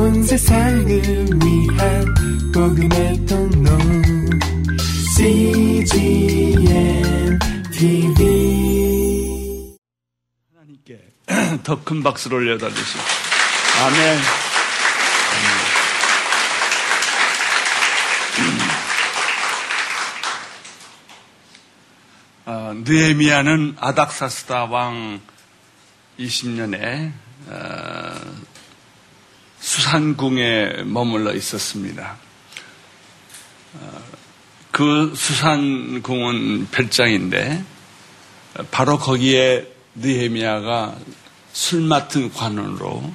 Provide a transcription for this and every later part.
온 세상을 위한 복음의 통로 CGM TV 하나님께 더 큰 박수를 올려달리시오. 아멘. 어, 느헤미야는 아닥사스다 왕 20년에 어, 수산궁에 머물러 있었습니다. 어, 그 수산궁은 별장인데 바로 거기에 느헤미야가 술 맡은 관원으로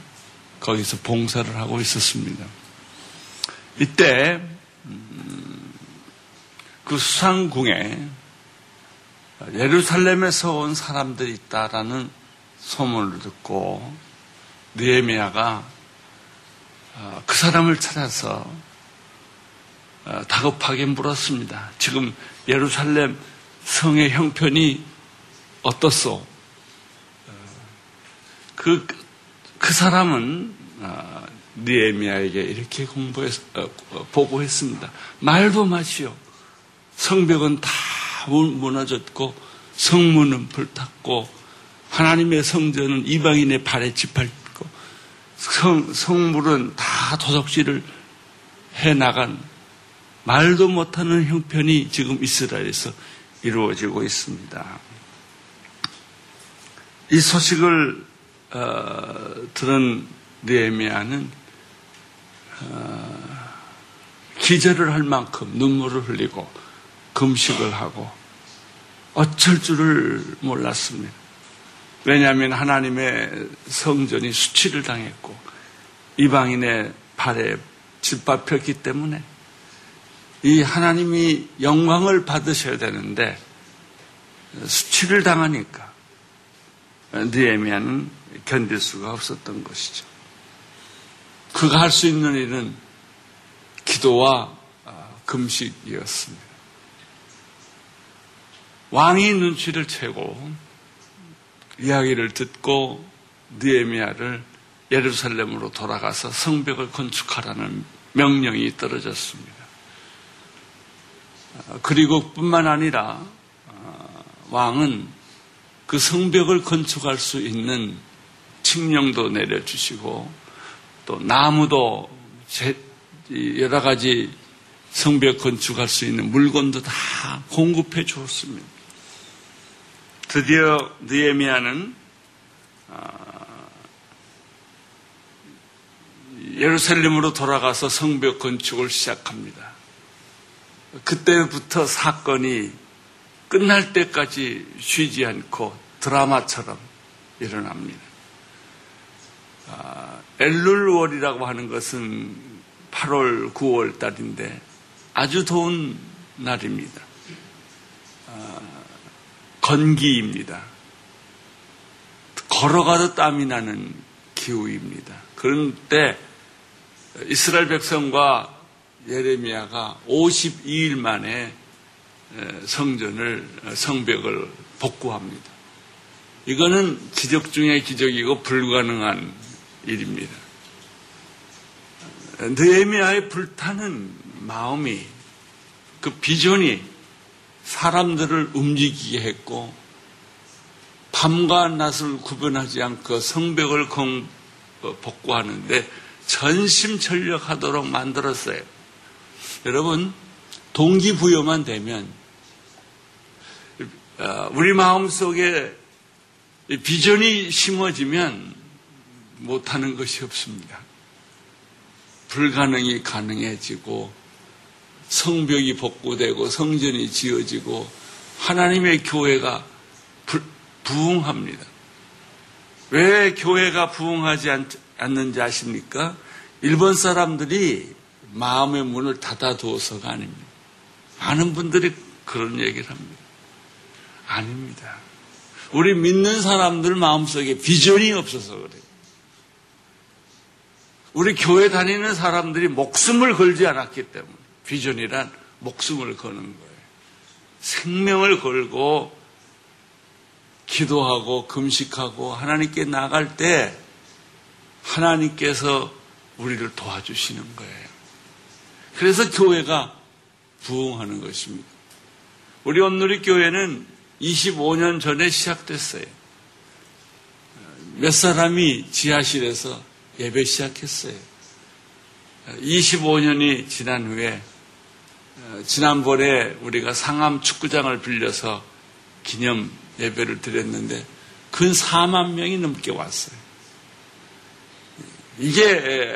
거기서 봉사를 하고 있었습니다. 이때 음, 그 수상궁에 예루살렘에서 온 사람들이 있다라는 소문을 듣고 느헤미야가 어, 그 사람을 찾아서 어, 다급하게 물었습니다. 지금 예루살렘 성의 형편이 어떻소? 어, 그, 그 사람은 느에미아에게 이렇게 공부해서 보고했습니다. 말도 마시오. 성벽은 다 무너졌고 성문은 불탔고 하나님의 성전은 이방인의 발에 짓밟고 성, 성물은 다 도적질을 해 나간 말도 못하는 형편이 지금 이스라엘에서 이루어지고 있습니다. 이 소식을 어, 들은 느에미아는 어, 기절을 할 만큼 눈물을 흘리고 금식을 하고 어쩔 줄을 몰랐습니다. 왜냐하면 하나님의 성전이 수치를 당했고 이방인의 발에 짓밟혔기 때문에 이 하나님이 영광을 받으셔야 되는데 수치를 당하니까 느에미아는 견딜 수가 없었던 것이죠. 그가 할 수 있는 일은 기도와 금식이었습니다. 왕이 눈치를 채고 이야기를 듣고 느에미아를 예루살렘으로 돌아가서 성벽을 건축하라는 명령이 떨어졌습니다. 그리고 뿐만 아니라 왕은 그 성벽을 건축할 수 있는 칙령도 내려주시고 또 나무도 여러 가지 성벽 건축할 수 있는 물건도 다 공급해 주었습니다. 드디어 느에미아는 아, 예루살렘으로 돌아가서 성벽 건축을 시작합니다. 그때부터 사건이 끝날 때까지 쉬지 않고 드라마처럼 일어납니다. 아, 엘룰월이라고 하는 것은 8월, 9월 달인데 아주 더운 날입니다. 건기입니다. 걸어가도 땀이 나는 기후입니다. 그런데 이스라엘 백성과 예레미야가 52일 만에 성전을 성벽을 복구합니다. 이거는 기적 중의 기적이고 불가능한 일입니다. 느헤미야의 불타는 마음이 그 비전이 사람들을 움직이게 했고 밤과 낮을 구분하지 않고 성벽을 어, 복구하는데 전심전력하도록 만들었어요. 여러분 동기부여만 되면 어, 우리 마음 속에 비전이 심어지면 못하는 것이 없습니다. 불가능이 가능해지고 성벽이 복구되고 성전이 지어지고 하나님의 교회가 부흥합니다. 왜 교회가 부흥하지 않는지 아십니까? 일본 사람들이 마음의 문을 닫아두어서가 아닙니다. 많은 분들이 그런 얘기를 합니다. 아닙니다. 우리 믿는 사람들 마음속에 비전이 없어서 그래요. 우리 교회 다니는 사람들이 목숨을 걸지 않았기 때문에. 비전이란 목숨을 거는 거예요. 생명을 걸고 기도하고 금식하고 하나님께 나갈 때 하나님께서 우리를 도와주시는 거예요. 그래서 교회가 부흥하는 것입니다. 우리 온누리 교회는 25년 전에 시작됐어요. 몇 사람이 지하실에서 예배 시작했어요. 25년이 지난 후에 지난번에 우리가 상암 축구장을 빌려서 기념 예배를 드렸는데 근 4만 명이 넘게 왔어요. 이게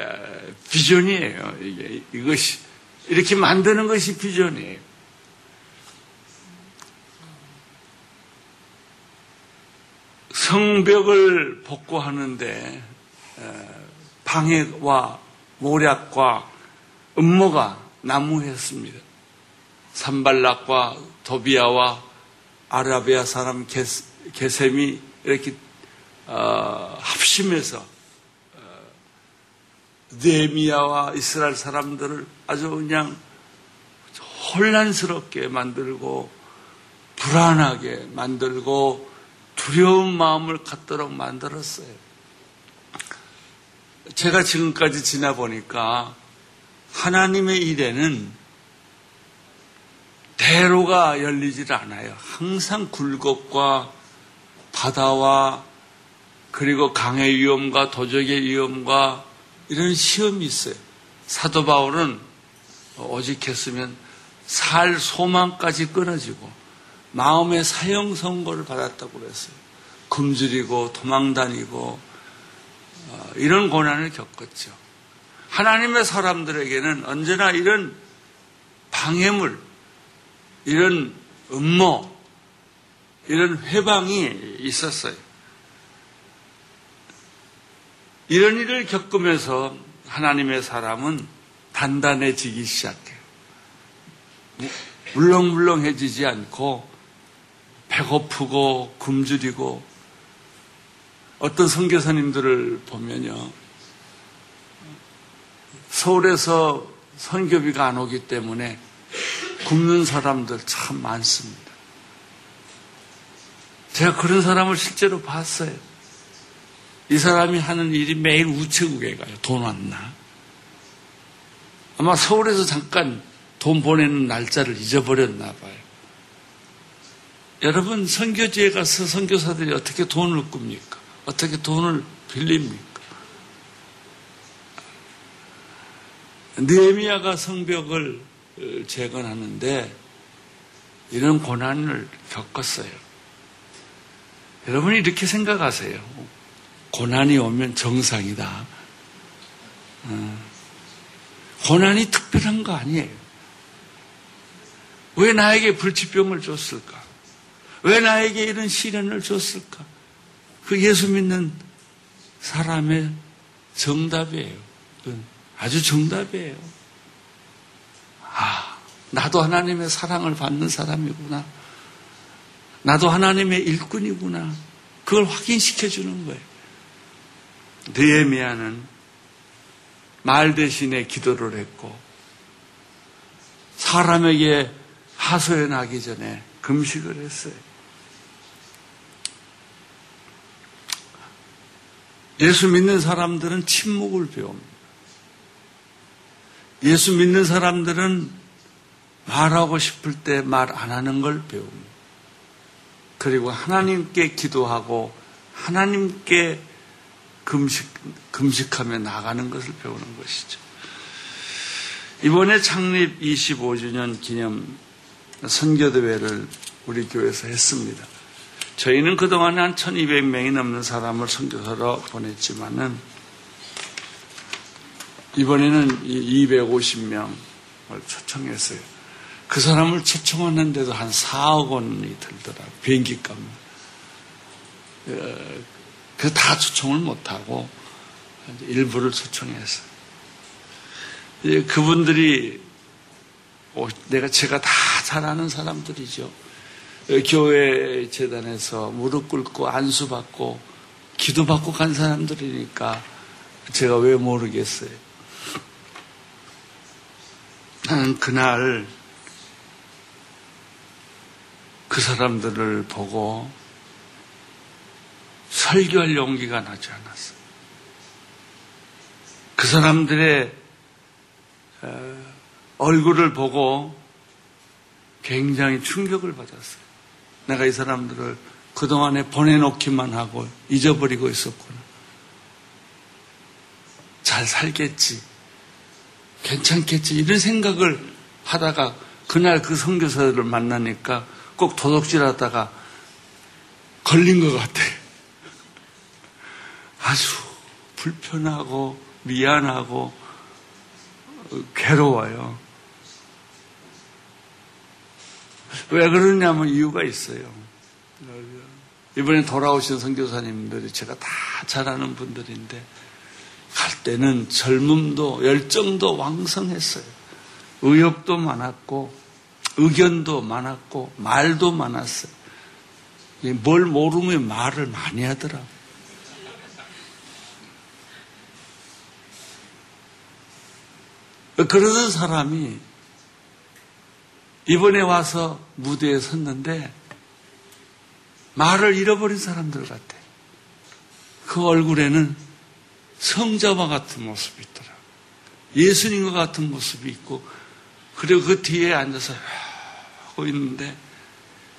비전이에요. 이게 이것이 이렇게 만드는 것이 비전이에요. 성벽을 복구하는데 방해와 모략과 음모가 난무했습니다. 산발락과 도비아와 아라비아 사람 게셈이 이렇게 어, 합심해서 어, 네미야와 이스라엘 사람들을 아주 그냥 혼란스럽게 만들고 불안하게 만들고 두려운 마음을 갖도록 만들었어요. 제가 지금까지 지나보니까 하나님의 일에는 대로가 열리질 않아요. 항상 굴곡과 바다와 그리고 강의 위험과 도적의 위험과 이런 시험이 있어요. 사도 바울은 오직했으면 살 소망까지 끊어지고 마음의 사형 선고를 받았다고 그랬어요. 굶주리고 도망다니고 어, 이런 고난을 겪었죠. 하나님의 사람들에게는 언제나 이런 방해물, 이런 음모, 이런 회방이 있었어요. 이런 일을 겪으면서 하나님의 사람은 단단해지기 시작해요. 물렁물렁해지지 않고 배고프고 굶주리고 어떤 선교사님들을 보면요. 서울에서 선교비가 안 오기 때문에 굶는 사람들 참 많습니다. 제가 그런 사람을 실제로 봤어요. 이 사람이 하는 일이 매일 우체국에 가요. 돈 왔나? 아마 서울에서 잠깐 돈 보내는 날짜를 잊어버렸나 봐요. 여러분 선교지에 가서 선교사들이 어떻게 돈을 꿉니까? 어떻게 돈을 빌립니까? 느헤미야가 성벽을 재건하는데 이런 고난을 겪었어요. 여러분이 이렇게 생각하세요. 고난이 오면 정상이다. 어. 고난이 특별한 거 아니에요. 왜 나에게 불치병을 줬을까? 왜 나에게 이런 시련을 줬을까? 그 예수 믿는 사람의 정답이에요. 아주 정답이에요. 아, 나도 하나님의 사랑을 받는 사람이구나. 나도 하나님의 일꾼이구나. 그걸 확인시켜 주는 거예요. 느에미아는 말 대신에 기도를 했고 사람에게 하소연하기 전에 금식을 했어요. 예수 믿는 사람들은 침묵을 배웁니다. 예수 믿는 사람들은 말하고 싶을 때 말 안 하는 걸 배웁니다. 그리고 하나님께 기도하고 하나님께 금식, 금식하며 나가는 것을 배우는 것이죠. 이번에 창립 25주년 기념 선교대회를 우리 교회에서 했습니다. 저희는 그동안 한 1200명이 넘는 사람을 선교사로 보냈지만은 이번에는 250명을 초청했어요. 그 사람을 초청하는데도 한 4억 원이 들더라고요. 비행기 값. 어, 그래서 다 초청을 못하고 일부를 초청했어요. 그분들이 내가 제가 다 잘 아는 사람들이죠. 교회 재단에서 무릎 꿇고 안수 받고 기도 받고 간 사람들이니까 제가 왜 모르겠어요. 나는 그날 그 사람들을 보고 설교할 용기가 나지 않았어. 그 사람들의 어, 얼굴을 보고 굉장히 충격을 받았어요. 내가 이 사람들을 그동안에 보내놓기만 하고 잊어버리고 있었구나. 잘 살겠지. 괜찮겠지. 이런 생각을 하다가 그날 그 선교사들을 만나니까 꼭 도둑질 하다가 걸린 것 같아. 아주 불편하고 미안하고 괴로워요. 왜 그러냐면 이유가 있어요. 이번에 돌아오신 선교사님들이 제가 다 잘 아는 분들인데 갈 때는 젊음도 열정도 왕성했어요. 의욕도 많았고 의견도 많았고 말도 많았어요. 뭘 모르면 말을 많이 하더라. 그러던 사람이 이번에 와서 무대에 섰는데 말을 잃어버린 사람들 같아. 그 얼굴에는 성자와 같은 모습이 있더라. 예수님과 같은 모습이 있고, 그리고 그 뒤에 앉아서 하고 있는데,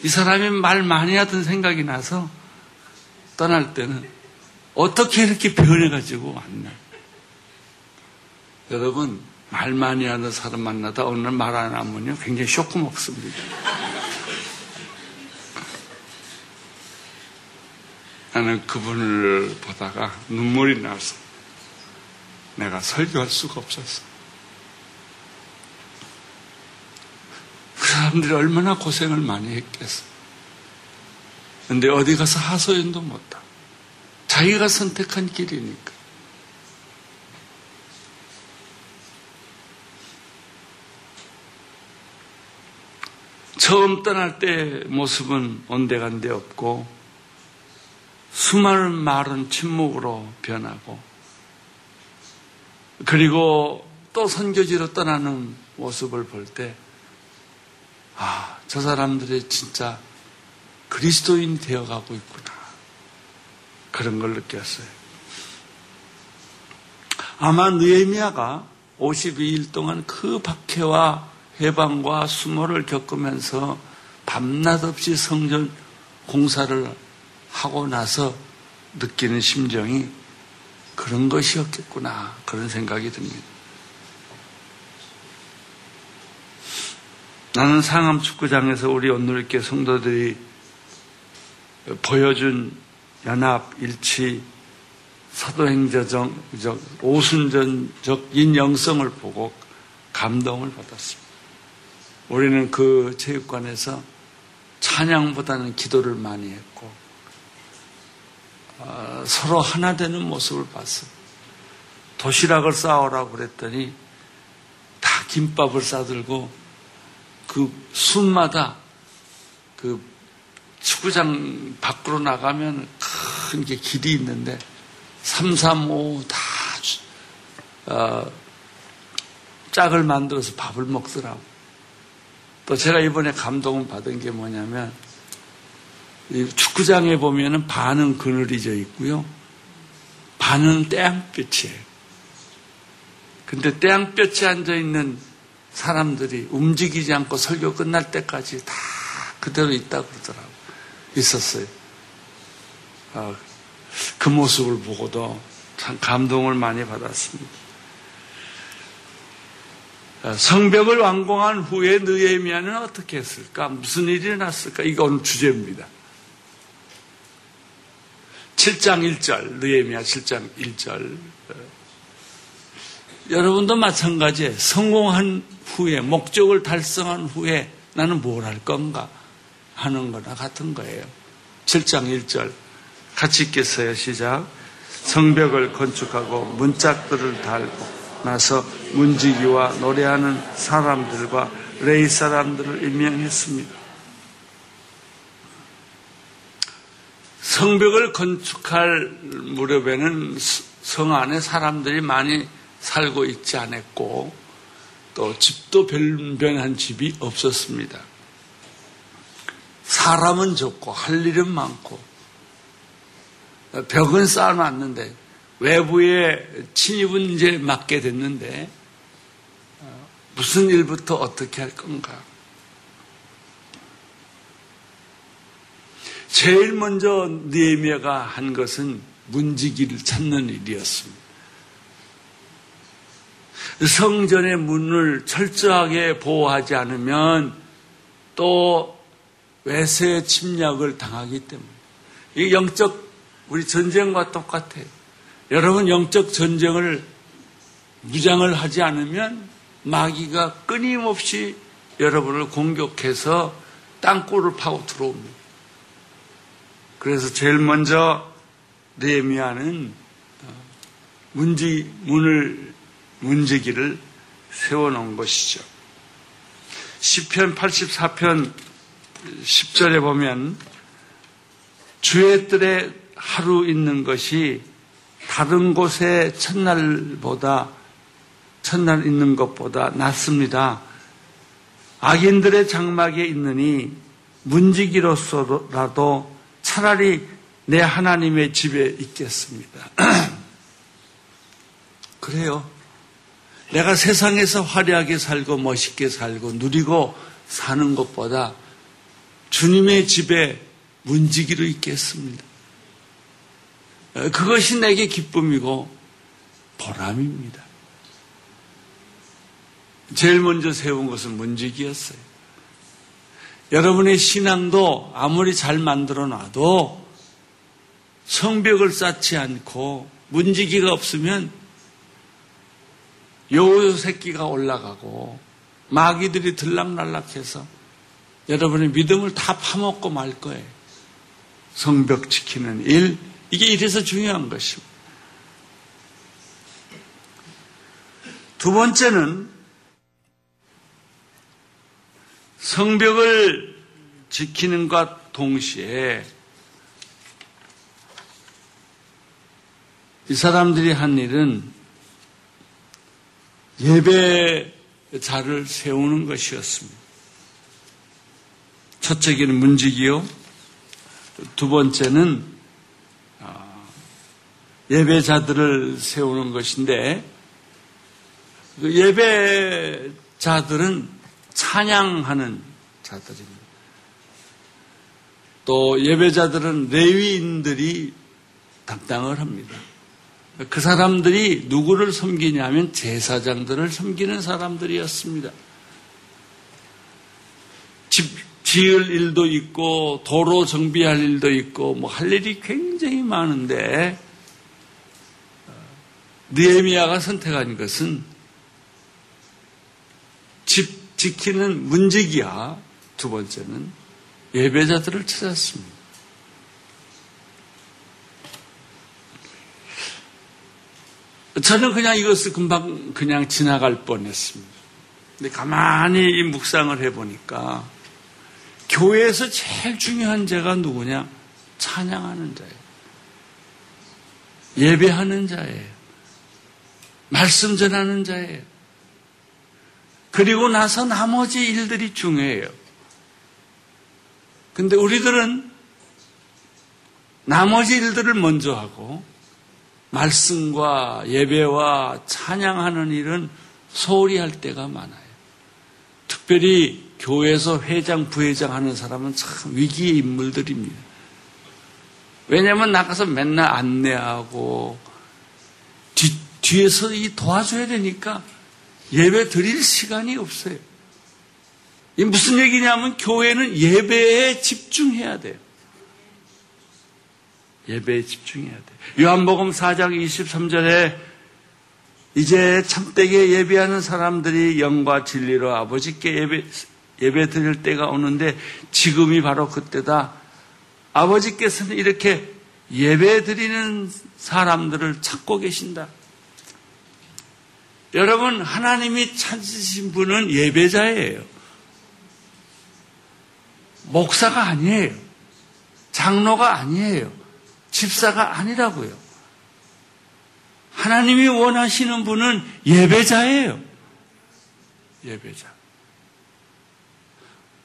이 사람이 말 많이 하던 생각이 나서 떠날 때는 어떻게 이렇게 변해가지고 왔나. 여러분, 말 많이 하는 사람 만나다 어느 날말안 하면요. 굉장히 쇼크 먹습니다. 나는 그분을 보다가 눈물이 나서 내가 설교할 수가 없었어. 사람들이 얼마나 고생을 많이 했겠어. 근데 어디 가서 하소연도 못하고 자기가 선택한 길이니까. 처음 떠날 때 모습은 온데간데 없고 수많은 말은 침묵으로 변하고 그리고 또 선교지로 떠나는 모습을 볼때 아, 저 사람들이 진짜 그리스도인 되어가고 있구나. 그런 걸 느꼈어요. 아마 느에미아가 52일 동안 그 박해와 해방과 수모를 겪으면서 밤낮 없이 성전 공사를 하고 나서 느끼는 심정이 그런 것이었겠구나. 그런 생각이 듭니다. 나는 상암 축구장에서 우리 온누리교 성도들이 보여준 연합, 일치, 사도행자적, 오순전적 인 영성을 보고 감동을 받았습니다. 우리는 그 체육관에서 찬양보다는 기도를 많이 했고 어, 서로 하나 되는 모습을 봤어. 도시락을 싸오라고 그랬더니 다 김밥을 싸들고 그 순마다 그 축구장 밖으로 나가면 큰 게 길이 있는데 3, 3, 5 다 어, 짝을 만들어서 밥을 먹더라고. 또 제가 이번에 감동을 받은 게 뭐냐면 축구장에 보면은 반은 그늘이 져 있고요. 반은 태양볕이에요. 근데 태양볕에 앉아 있는 사람들이 움직이지 않고 설교 끝날 때까지 다 그대로 있다고 그러더라고요. 있었어요. 아, 그 모습을 보고도 참 감동을 많이 받았습니다. 아, 성벽을 완공한 후에 느에미아는 어떻게 했을까? 무슨 일이 일어났을까? 이거 오늘 주제입니다. 7장 1절, 느에미아 7장 1절. 여러분도 마찬가지에 성공한 후에, 목적을 달성한 후에 나는 뭘 할 건가 하는 거나 같은 거예요. 7장 1절. 같이 읽겠어요. 시작. 성벽을 건축하고 문짝들을 달고 나서 문지기와 노래하는 사람들과 레이 사람들을 임명했습니다. 성벽을 건축할 무렵에는 성 안에 사람들이 많이 살고 있지 않았고 또 집도 변변한 집이 없었습니다. 사람은 적고 할 일은 많고 벽은 쌓아놨는데 외부의 침입은 이제 맡게 됐는데 어, 무슨 일부터 어떻게 할 건가? 제일 먼저 느헤미야가 한 것은 문지기를 찾는 일이었습니다. 성전의 문을 철저하게 보호하지 않으면 또 외세 침략을 당하기 때문에 이 영적 우리 전쟁과 똑같아요. 여러분 영적 전쟁을 무장을 하지 않으면 마귀가 끊임없이 여러분을 공격해서 땅굴을 파고 들어옵니다. 그래서 제일 먼저 어, 문지 문을 문지기를 세워놓은 것이죠. 시편 84편 10절에 보면 주의 뜰에 하루 있는 것이 다른 곳에 첫날보다 첫날 있는 것보다 낫습니다. 악인들의 장막에 있느니 문지기로서라도 차라리 내 하나님의 집에 있겠습니다. 그래요. 내가 세상에서 화려하게 살고 멋있게 살고 누리고 사는 것보다 주님의 집에 문지기로 있겠습니다. 그것이 내게 기쁨이고 보람입니다. 제일 먼저 세운 것은 문지기였어요. 여러분의 신앙도 아무리 잘 만들어 놔도 성벽을 쌓지 않고 문지기가 없으면 여우 새끼가 올라가고 마귀들이 들락날락해서 여러분의 믿음을 다 파먹고 말 거예요. 성벽 지키는 일, 이게 이래서 중요한 것입니다. 두 번째는 성벽을 지키는 것 동시에 이 사람들이 한 일은 예배자를 세우는 것이었습니다. 첫째기는 문지기요. 두 번째는 아, 예배자들을 세우는 것인데 그 예배자들은 찬양하는 자들입니다. 또 예배자들은 레위인들이 담당을 합니다. 그 사람들이 누구를 섬기냐면 제사장들을 섬기는 사람들이었습니다. 집 지을 일도 있고 도로 정비할 일도 있고 뭐 할 일이 굉장히 많은데 느에미아가 선택한 것은 집 지키는 문지기야 두 번째는 예배자들을 찾았습니다. 저는 그냥 이것을 금방 그냥 지나갈 뻔했습니다. 근데 가만히 이 묵상을 해보니까 교회에서 제일 중요한 자가 누구냐? 찬양하는 자예요. 예배하는 자예요. 말씀 전하는 자예요. 그리고 나서 나머지 일들이 중요해요. 근데 우리들은 나머지 일들을 먼저 하고 말씀과 예배와 찬양하는 일은 소홀히 할 때가 많아요. 특별히 교회에서 회장, 부회장 하는 사람은 참 위기의 인물들입니다. 왜냐하면 나가서 맨날 안내하고 뒤, 뒤에서 이 도와줘야 되니까 예배 드릴 시간이 없어요. 이 무슨 얘기냐면 교회는 예배에 집중해야 돼요. 예배에 집중해야 돼. 요한복음 4장 23절에 이제 참되게 예배하는 사람들이 영과 진리로 아버지께 예배, 예배 드릴 때가 오는데 지금이 바로 그때다. 아버지께서는 이렇게 예배 드리는 사람들을 찾고 계신다. 여러분, 하나님이 찾으신 분은 예배자예요. 목사가 아니에요. 장로가 아니에요. 집사가 아니라고요. 하나님이 원하시는 분은 예배자예요. 예배자.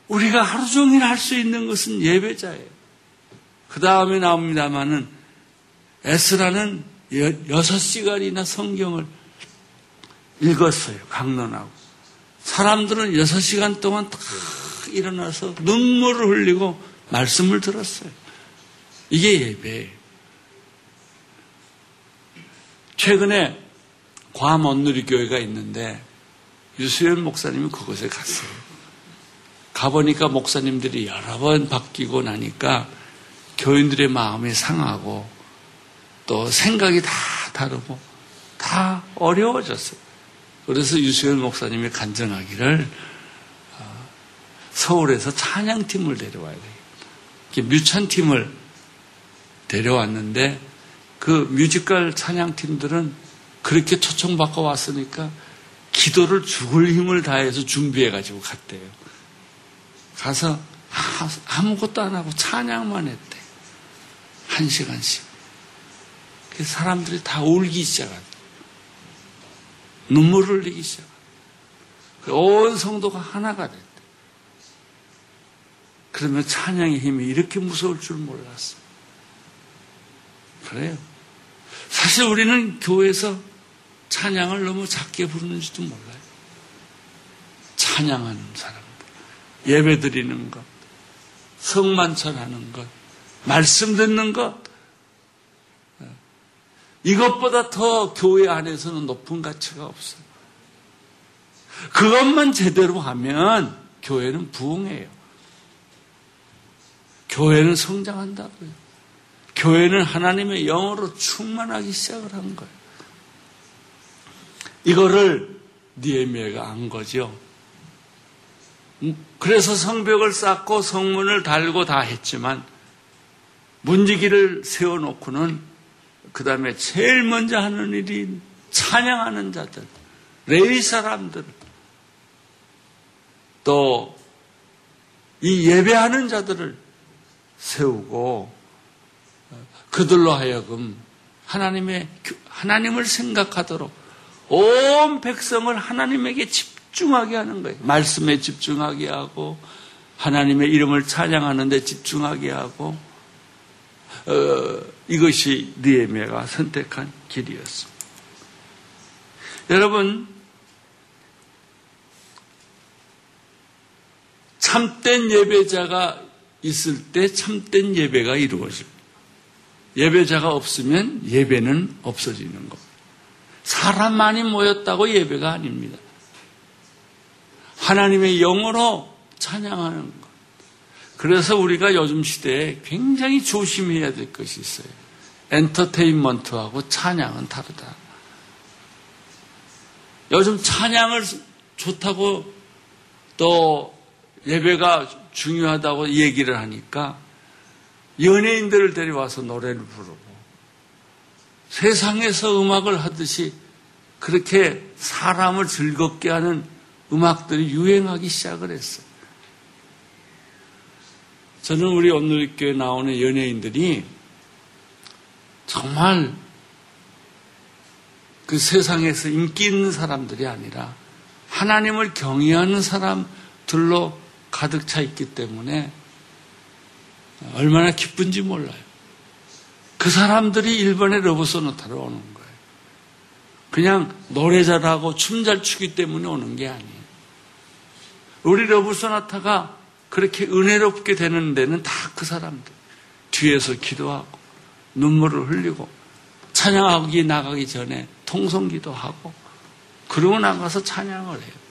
우리가 하루 종일 할 수 있는 것은 예배자예요. 그 다음에 나옵니다만은 에스라는 여섯 시간이나 성경을 읽었어요. 강론하고. 사람들은 여섯 시간 동안 다 일어나서 눈물을 흘리고 말씀을 들었어요. 이게 예배예요. 최근에 괌 언누리 교회가 있는데 유수연 목사님이 그곳에 갔어요. 가보니까 목사님들이 여러 번 바뀌고 나니까 교인들의 마음이 상하고 또 생각이 다 다르고 다 어려워졌어요. 그래서 유수연 목사님이 간증하기를 어, 서울에서 찬양팀을 데려와야 돼요. 뮤찬팀을 데려왔는데 그 뮤지컬 찬양팀들은 그렇게 초청받고 왔으니까 기도를 죽을 힘을 다해서 준비해가지고 갔대요. 가서 아무것도 안 하고 찬양만 했대. 한 시간씩. 사람들이 다 울기 시작하대. 눈물을 흘리기 시작하대. 온 성도가 하나가 됐대. 그러면 찬양의 힘이 이렇게 무서울 줄 몰랐어. 그래요. 사실 우리는 교회에서 찬양을 너무 작게 부르는지도 몰라요. 찬양하는 사람들, 예배 드리는 것, 성만찬하는 것, 말씀 듣는 것, 이것보다 더 교회 안에서는 높은 가치가 없어요. 그것만 제대로 하면 교회는 부흥해요. 교회는 성장한다고요. 교회는 하나님의 영으로 충만하기 시작을 한 거예요. 이거를 니에미아가 안 거죠. 음, 그래서 성벽을 쌓고 성문을 달고 다 했지만 문지기를 세워놓고는 그 다음에 제일 먼저 하는 일이 찬양하는 자들, 레위 사람들, 또 이 예배하는 자들을 세우고 그들로 하여금 하나님의 하나님을 생각하도록 온 백성을 하나님에게 집중하게 하는 거예요. 말씀에 집중하게 하고 하나님의 이름을 찬양하는 데 집중하게 하고 어, 이것이 니에메가 선택한 길이었습니다. 여러분 참된 예배자가 있을 때 참된 예배가 이루어집니다. 예배자가 없으면 예배는 없어지는 겁니다. 사람 많이 모였다고 예배가 아닙니다. 하나님의 영으로 찬양하는 것. 그래서 우리가 요즘 시대에 굉장히 조심해야 될 것이 있어요. 엔터테인먼트하고 찬양은 다르다. 요즘 찬양을 좋다고 또 예배가 중요하다고 얘기를 하니까 연예인들을 데려와서 노래를 부르고 세상에서 음악을 하듯이 그렇게 사람을 즐겁게 하는 음악들이 유행하기 시작을 했어요. 저는 우리 오늘교회 나오는 연예인들이 정말 그 세상에서 인기 있는 사람들이 아니라 하나님을 경외하는 사람들로 가득 차 있기 때문에 얼마나 기쁜지 몰라요. 그 사람들이 일본의 러브소노타로 오는 거예요. 그냥 노래 잘하고 춤 잘 추기 때문에 오는 게 아니에요. 우리 러브소나타가 그렇게 은혜롭게 되는 데는 다 그 사람들. 뒤에서 기도하고 눈물을 흘리고 찬양하기 나가기 전에 통성기도 하고 그러고 나가서 찬양을 해요.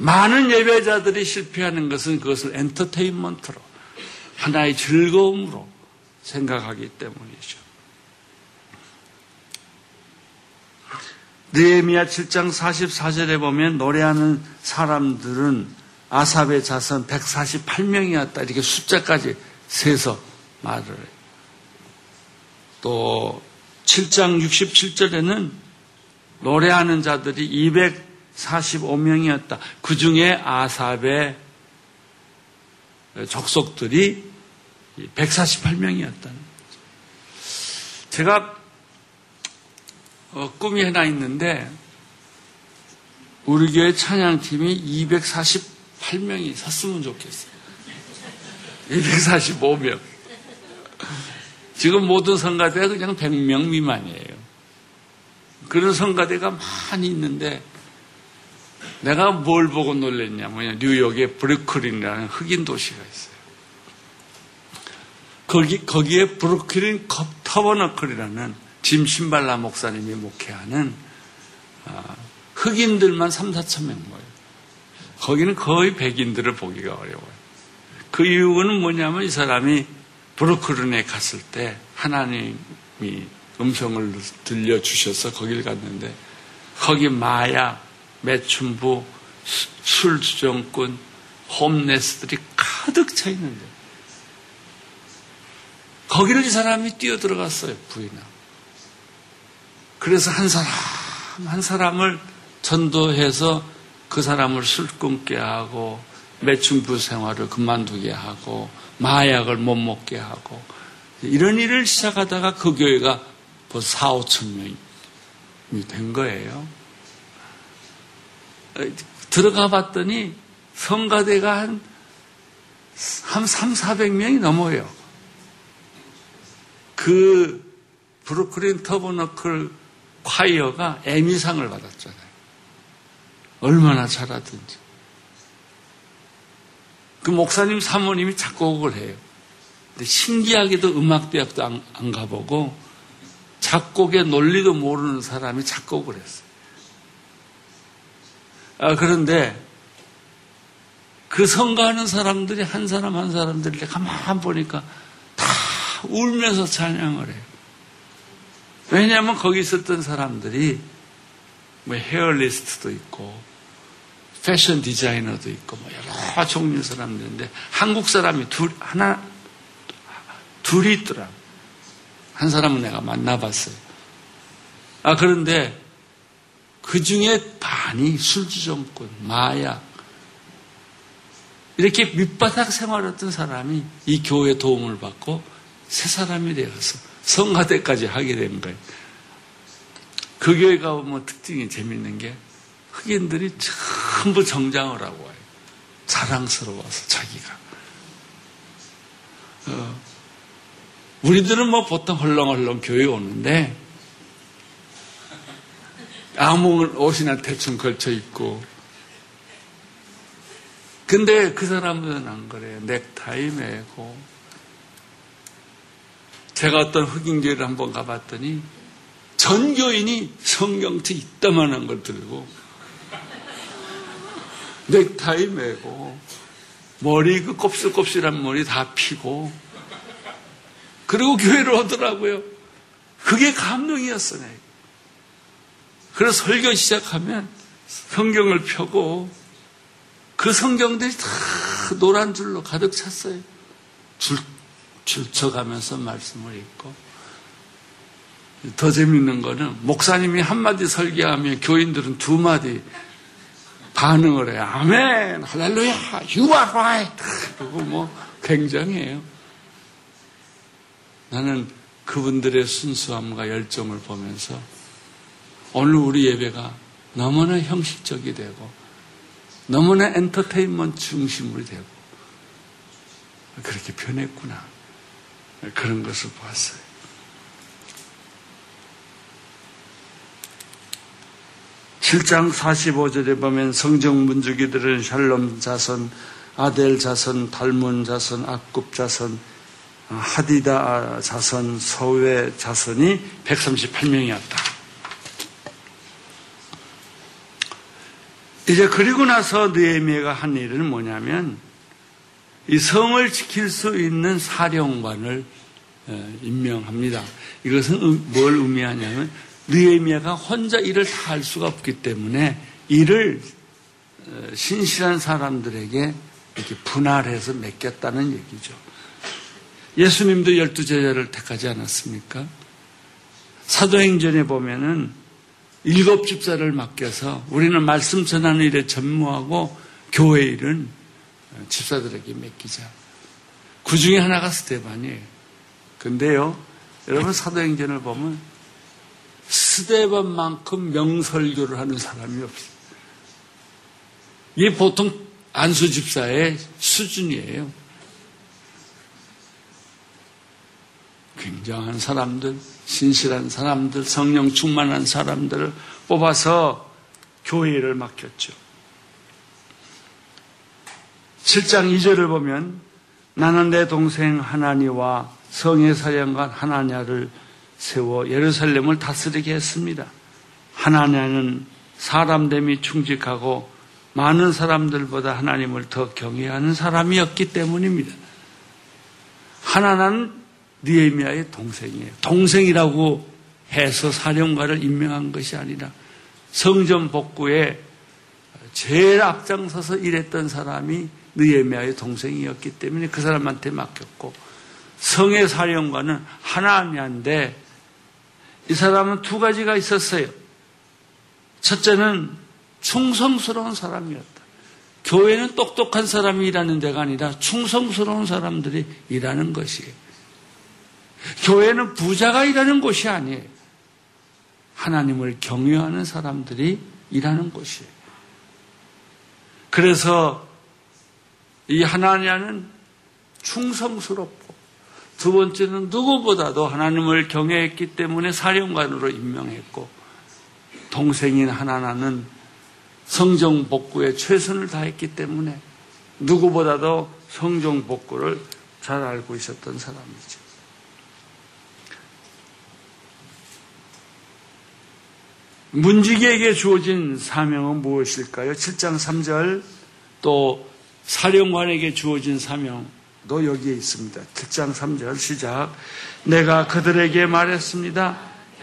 많은 예배자들이 실패하는 것은 그것을 엔터테인먼트로 하나의 즐거움으로 생각하기 때문이죠. 느헤미야 7장 44절에 보면 노래하는 사람들은 아삽의 자손 148명이었다. 이렇게 숫자까지 세서 말을 해요. 또 7장 67절에는 노래하는 자들이 245명이었다. 그 중에 아삽의 족속들이 148명이었다는 제가 어, 꿈이 하나 있는데 우리 교회 찬양팀이 248명이 섰으면 좋겠어요. 245명. 지금 모든 성가대가 그냥 100명 미만이에요. 그런 성가대가 많이 있는데 내가 뭘 보고 놀랬냐면 뉴욕에 브루클린이라는 흑인 도시가 있어요. 거기 거기에 브루클린 터버너클이라는 짐 신발라 목사님이 목회하는 아, 흑인들만 3, 4천 명 모여요. 거기는 거의 백인들을 보기가 어려워요. 그 이유는 뭐냐면 이 사람이 브루클린에 갔을 때 하나님이 음성을 들려주셔서 거길 갔는데 거기 마약, 매춘부, 술주정꾼, 홈레스들이 가득 차 있는데 거기를 이 사람이 뛰어들어갔어요 부인하고 그래서 한 사람 한 사람을 전도해서 그 사람을 술 끊게 하고 매춘부 생활을 그만두게 하고 마약을 못 먹게 하고 이런 일을 시작하다가 그 교회가 벌써 4, 5천 명이 된 거예요. 들어가 봤더니 성가대가 한, 한 3, 400명이 넘어요. 그 브루클린 터버너클 콰이어가 에미상을 받았잖아요. 얼마나 잘하든지. 그 목사님 사모님이 작곡을 해요. 근데 신기하게도 음악대학도 안, 안 가보고 작곡의 논리도 모르는 사람이 작곡을 했어요. 아, 그런데 그 성가하는 사람들이 한 사람 한 사람들 이 가만 보니까 다 울면서 찬양을 해요. 왜냐하면 거기 있었던 사람들이 뭐 헤어리스트도 있고 패션 디자이너도 있고 뭐 여러 종류 사람들인데 한국 사람이 둘 하나 둘이 있더라. 한 사람은 내가 만나봤어요. 아 그런데 그 중에 반이 술주정권, 마약 이렇게 밑바닥 생활했던 사람이 이 교회 도움을 받고 새 사람이 되어서 성가대까지 하게 된 거예요. 그 교회 가보면 특징이 재밌는 게 흑인들이 전부 정장을 하고 와요. 자랑스러워서 자기가. 어, 우리들은 뭐 보통 헐렁헐렁 교회 오는데 아무 옷이나 대충 걸쳐 입고 근데 그 사람들은 안 그래요. 넥타이 매고 제가 어떤 흑인교회를 한번 가봤더니 전교인이 성경책 이따만한 걸 들고 넥타이 매고 머리 그 곱슬곱슬한 머리 다 피고 그리고 교회를 오더라고요. 그게 감동이었어요. 그래서 설교 시작하면 성경을 펴고 그 성경들이 다 노란 줄로 가득 찼어요. 줄, 줄쳐가면서 말씀을 읽고. 더 재밌는 거는 목사님이 한마디 설교하면 교인들은 두 마디 반응을 해요. 아멘, 할렐루야, you are right. 그리고 뭐 굉장해요. 나는 그분들의 순수함과 열정을 보면서 오늘 우리 예배가 너무나 형식적이 되고 너무나 엔터테인먼트 중심으로 되고 그렇게 변했구나. 그런 것을 보았어요. (7장 45절에) 보면 성정 문주기들은 샬롬 자손 아델 자손 달문 자손 악굽 자손 하디다 자손 서외 자손이 138명이었다 이제 그리고 나서 느에미아가 한 일은 뭐냐면 이 성을 지킬 수 있는 사령관을 어, 임명합니다. 이것은 뭘 의미하냐면 느에미아가 혼자 일을 다 할 수가 없기 때문에 일을 어, 신실한 사람들에게 이렇게 분할해서 맡겼다는 얘기죠. 예수님도 열두 제자를 택하지 않았습니까? 사도행전에 보면은 일곱 집사를 맡겨서 우리는 말씀 전하는 일에 전무하고 교회 일은 집사들에게 맡기자. 그 중에 하나가 스테반이에요. 근데요, 여러분 사도행전을 보면 스테반만큼 명설교를 하는 사람이 없어요. 이게 보통 안수 집사의 수준이에요. 청정한 사람들, 신실한 사람들, 성령 충만한 사람들을 뽑아서 교회를 맡겼죠. 7장 2절을 보면 나는 내 동생 하나니와 성의 사령관 하나냐를 세워 예루살렘을 다스리게 했습니다. 하나냐는 사람됨이 충직하고 많은 사람들보다 하나님을 더 경외하는 사람이었기 때문입니다. 하나는 니에미아의 동생이에요. 동생이라고 해서 사령관을 임명한 것이 아니라 성전 복구에 제일 앞장서서 일했던 사람이 느에미아의 동생이었기 때문에 그 사람한테 맡겼고 성의 사령관은 하나님인데 이 사람은 두 가지가 있었어요. 첫째는 충성스러운 사람이었다. 교회는 똑똑한 사람이 일하는 데가 아니라 충성스러운 사람들이 일하는 것이에요. 교회는 부자가 일하는 곳이 아니에요. 하나님을 경외하는 사람들이 일하는 곳이에요. 그래서 이 하나냐는 충성스럽고 두 번째는 누구보다도 하나님을 경외했기 때문에 사령관으로 임명했고 동생인 하나나는 성정 복구에 최선을 다했기 때문에 누구보다도 성정 복구를 잘 알고 있었던 사람이죠. 문지기에게 주어진 사명은 무엇일까요? 7장 3절 또 사령관에게 주어진 사명도 여기에 있습니다. 7장 3절 시작. 내가 그들에게 말했습니다.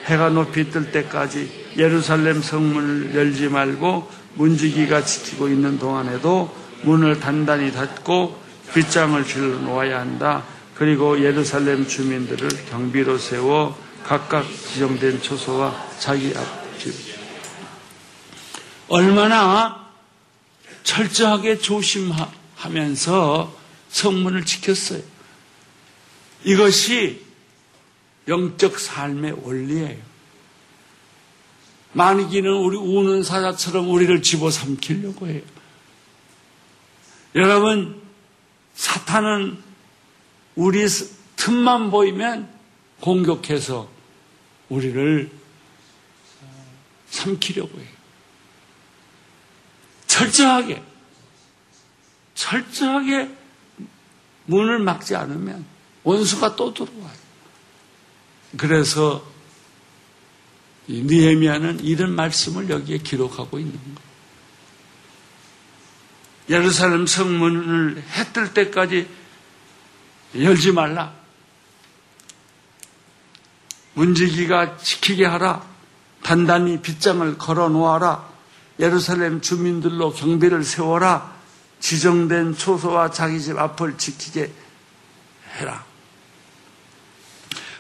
해가 높이 뜰 때까지 예루살렘 성문을 열지 말고 문지기가 지키고 있는 동안에도 문을 단단히 닫고 빗장을 질러 놓아야 한다. 그리고 예루살렘 주민들을 경비로 세워 각각 지정된 초소와 자기 앞집. 얼마나 철저하게 조심하면서 성문을 지켰어요. 이것이 영적 삶의 원리예요. 만기는 우리 우는 사자처럼 우리를 집어삼키려고 해요. 여러분, 사탄은 우리 틈만 보이면 공격해서 우리를 삼키려고 해요. 철저하게, 철저하게 문을 막지 않으면 원수가 또 들어와요. 그래서 니에미아는 이런 말씀을 여기에 기록하고 있는 거예요. 예루살렘 성문을 해 뜰 때까지 열지 말라. 문지기가 지키게 하라. 단단히 빗장을 걸어 놓아라. 예루살렘 주민들로 경비를 세워라. 지정된 초소와 자기 집 앞을 지키게 해라.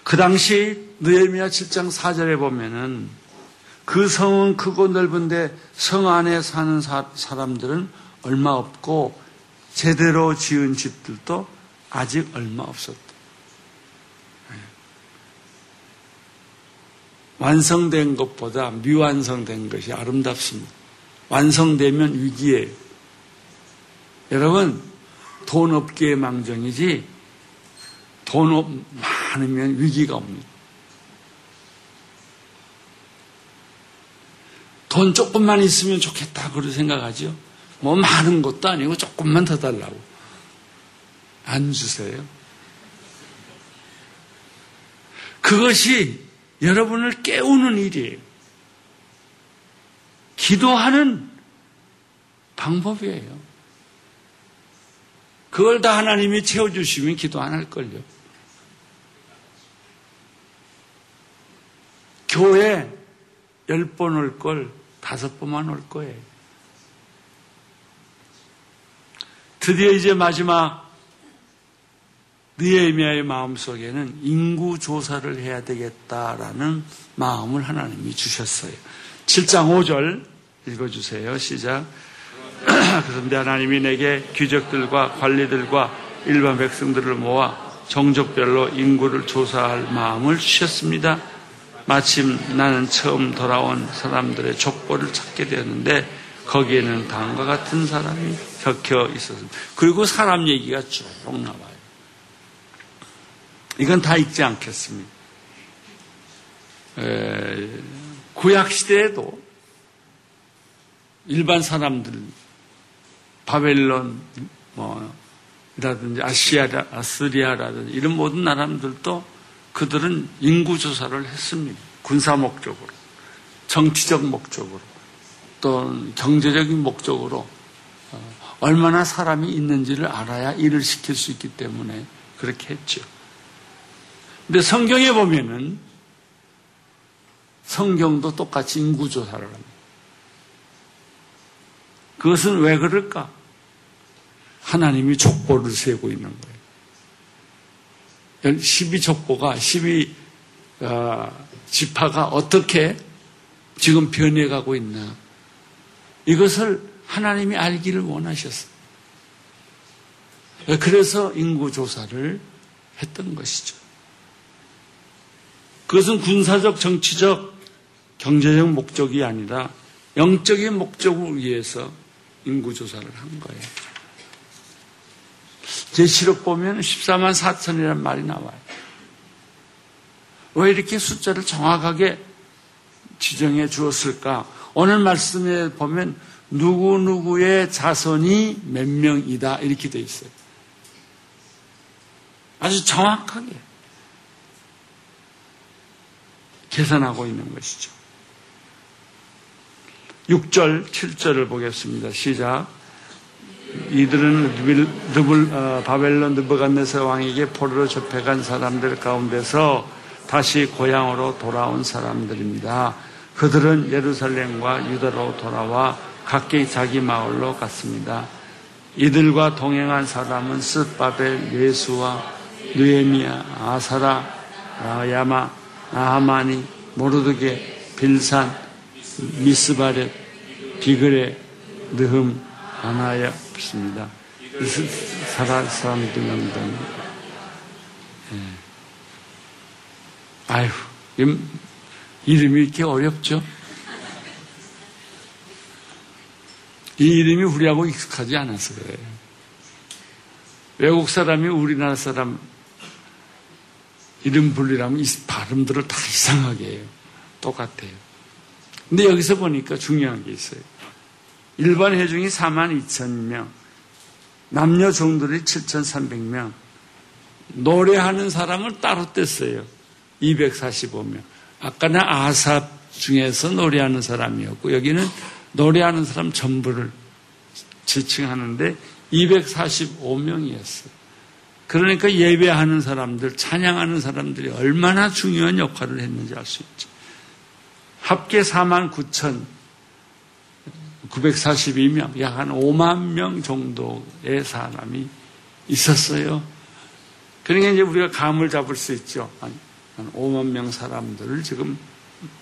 그 당시 느헤미야 7장 4절에 보면은 그 성은 크고 넓은데 성 안에 사는 사, 사람들은 얼마 없고 제대로 지은 집들도 아직 얼마 없었다. 완성된 것보다 미완성된 것이 아름답습니다. 완성되면 위기예요. 여러분, 돈 없기에 망정이지, 돈 많으면 위기가 옵니다. 돈 조금만 있으면 좋겠다, 그런 생각하죠. 뭐 많은 것도 아니고 조금만 더 달라고. 안 주세요. 그것이 여러분을 깨우는 일이에요. 기도하는 방법이에요. 그걸 다 하나님이 채워주시면 기도 안 할걸요. 교회 열 번 올 걸 다섯 번만 올 거예요. 드디어 이제 마지막 느에미아의 마음속에는 인구 조사를 해야 되겠다라는 마음을 하나님이 주셨어요. 7장 5절 읽어주세요. 시작. 그런데 하나님이 내게 귀족들과 관리들과 일반 백성들을 모아 정족별로 인구를 조사할 마음을 주셨습니다. 마침 나는 처음 돌아온 사람들의 족보를 찾게 되었는데 거기에는 다음과 같은 사람이 적혀 있었습니다. 그리고 사람 얘기가 쭉 나와요. 이건 다 읽지 않겠습니다. 에, 구약 시대에도 일반 사람들 바벨론 뭐라든지 아시아 아스리아라든지 이런 모든 나라들도 그들은 인구 조사를 했습니다. 군사 목적으로, 정치적 목적으로, 또 경제적인 목적으로 어, 얼마나 사람이 있는지를 알아야 일을 시킬 수 있기 때문에 그렇게 했죠. 근데 성경에 보면은 성경도 똑같이 인구조사를 합니다. 그것은 왜 그럴까? 하나님이 족보를 세고 있는 거예요. 12족보가, 12 어, 지파가 어떻게 지금 변해가고 있나. 이것을 하나님이 알기를 원하셨어요. 그래서 인구조사를 했던 것이죠. 그것은 군사적, 정치적, 경제적 목적이 아니라 영적인 목적을 위해서 인구조사를 한 거예요. 제 시록 보면 14만 4천이라는 말이 나와요. 왜 이렇게 숫자를 정확하게 지정해 주었을까? 오늘 말씀에 보면 누구누구의 자손이 몇 명이다 이렇게 돼 있어요. 아주 정확하게 계산하고 있는 것이죠. 6절, 7절을 보겠습니다. 시작. 이들은 느블, 어, 바벨론 느부갓네살 왕에게 포로로 접해간 사람들 가운데서 다시 고향으로 돌아온 사람들입니다. 그들은 예루살렘과 유다로 돌아와 각기 자기 마을로 갔습니다. 이들과 동행한 사람은 스바벨, 예수와 느에미야, 아사라, 야마, 아하마니, 모르드게, 빌산, 미스바렛, 비그레, 느흠, 아나야입니다. 사라 사람들입니다. 예. 아휴, 이름이 이렇게 어렵죠? 이 이름이 우리하고 익숙하지 않아서 그래요. 외국 사람이 우리나라 사람 이름 불리라면 이 발음들을 다 이상하게 해요. 똑같아요. 근데 여기서 보니까 중요한 게 있어요. 일반 회중이 4만 2천 명, 남녀 종들이 7,300명, 노래하는 사람을 따로 뗐어요. 245명. 아까는 아삽 중에서 노래하는 사람이었고 여기는 노래하는 사람 전부를 지칭하는데 245명이었어요. 그러니까 예배하는 사람들, 찬양하는 사람들이 얼마나 중요한 역할을 했는지 알 수 있죠. 합계 4만 9천 942명, 약 한 5만 명 정도의 사람이 있었어요. 그러니까 이제 우리가 감을 잡을 수 있죠. 한 5만 명 사람들을 지금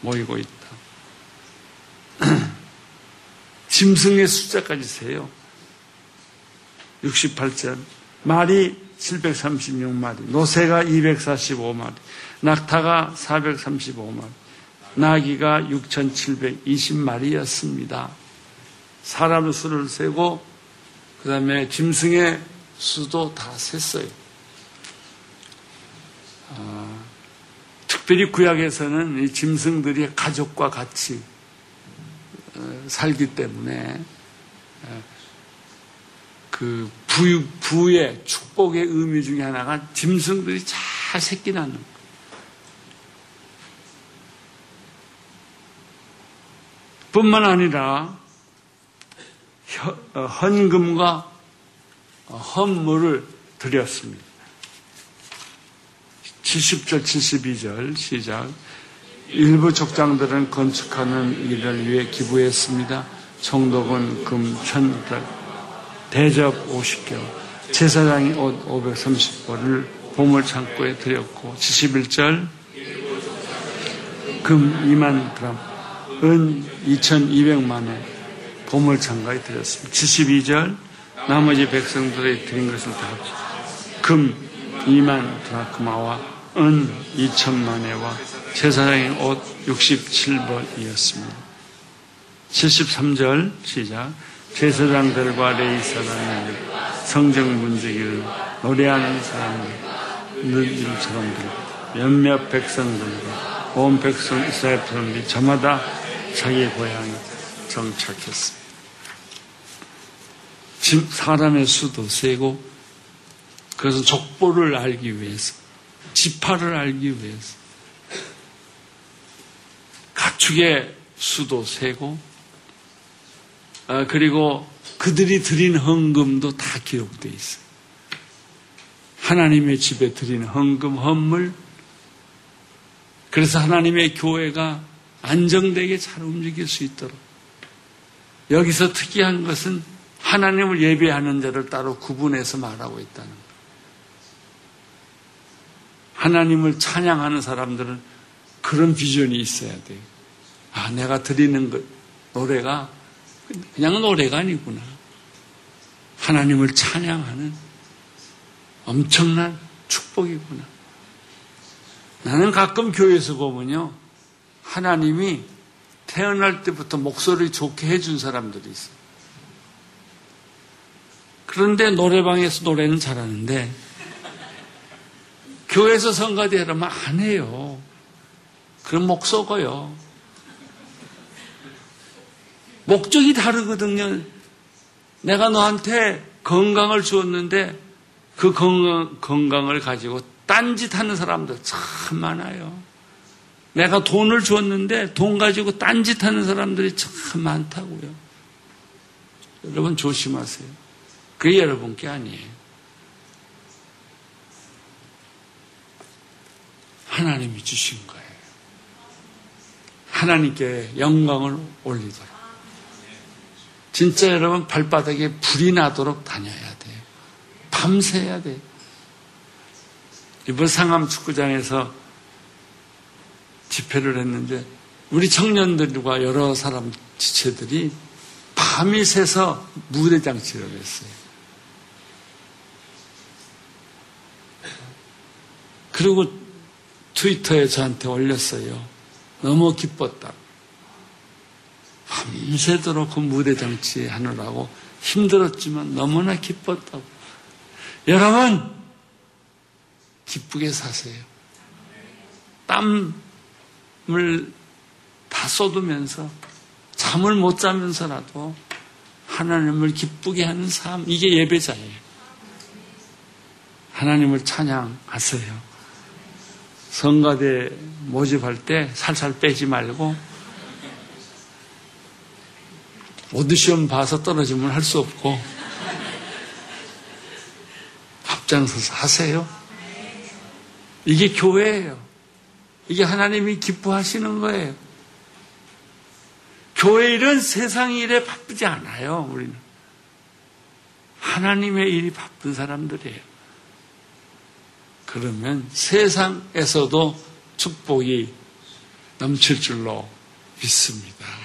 모이고 있다. 짐승의 숫자까지 세요. 68절. 말이 736마리, 노새가 245마리, 낙타가 435마리, 나귀가 6,720마리였습니다. 사람 수를 세고 그 다음에 짐승의 수도 다 셌어요. 아, 특별히 구약에서는 이 짐승들이 가족과 같이 어, 살기 때문에 어, 그 부, 부의 축복의 의미 중에 하나가 짐승들이 잘 새끼 낳는 거. 뿐만 아니라 어, 헌금과 헌물을 드렸습니다. 70절, 72절 시작. 일부 족장들은 건축하는 일을 위해 기부했습니다. 총독은 금 천달, 대접 50개, 제사장이 옷 530벌을 보물 창고에 드렸고 71절 금 2만 드람, 은 2,200만에 보물 창고에 드렸습니다. 72절 나머지 백성들의 드린 것을 다 합쳐 금 2만 드라크마와 은 2천만에와 제사장의 옷 67벌이었습니다. 73절 시작 제사장들과 레이 사람들 성정 문지기를 노래하는 사람들 너희들 사람들 몇몇 백성들과 온 백성 이스라엘 사람들이 저마다 자기 고향에 정착했습니다. 사람의 수도 세고 그래서 족보를 알기 위해서 지파를 알기 위해서 가축의 수도 세고 아, 그리고 그들이 드린 헌금도 다 기록되어 있어요. 하나님의 집에 드린 헌금, 헌물. 그래서 하나님의 교회가 안정되게 잘 움직일 수 있도록. 여기서 특이한 것은 하나님을 예배하는 자를 따로 구분해서 말하고 있다는 것. 하나님을 찬양하는 사람들은 그런 비전이 있어야 돼요. 아, 내가 드리는 것, 노래가 그냥 노래가 아니구나. 하나님을 찬양하는 엄청난 축복이구나. 나는 가끔 교회에서 보면요. 하나님이 태어날 때부터 목소리 좋게 해준 사람들이 있어요. 그런데 노래방에서 노래는 잘하는데 교회에서 성가대 하면 안 해요. 그럼 목 썩어요. 목적이 다르거든요. 내가 너한테 건강을 주었는데 그 건강, 건강을 가지고 딴짓 하는 사람들 참 많아요. 내가 돈을 줬는데 돈 가지고 딴짓 하는 사람들이 참 많다고요. 여러분 조심하세요. 그게 여러분 께 아니에요. 하나님이 주신 거예요. 하나님께 영광을 올리도록. 진짜 여러분 발바닥에 불이 나도록 다녀야 돼요. 밤새야 돼요. 이번 상암 축구장에서 집회를 했는데 우리 청년들과 여러 사람 지체들이 밤이 새서 무대 장치를 했어요. 그리고 트위터에 저한테 올렸어요. 너무 기뻤다. 밤새도록 그 무대 정치 하느라고 힘들었지만 너무나 기뻤다고. 여러분, 기쁘게 사세요. 땀을 다 쏟으면서 잠을 못 자면서라도 하나님을 기쁘게 하는 삶, 이게 예배자예요. 하나님을 찬양하세요. 성가대 모집할 때 살살 빼지 말고 오디션 봐서 떨어지면 할 수 없고 앞장서서 하세요. 이게 교회예요. 이게 하나님이 기뻐하시는 거예요. 교회 일은 세상 일에 바쁘지 않아요, 우리는. 하나님의 일이 바쁜 사람들이에요. 그러면 세상에서도 축복이 넘칠 줄로 믿습니다.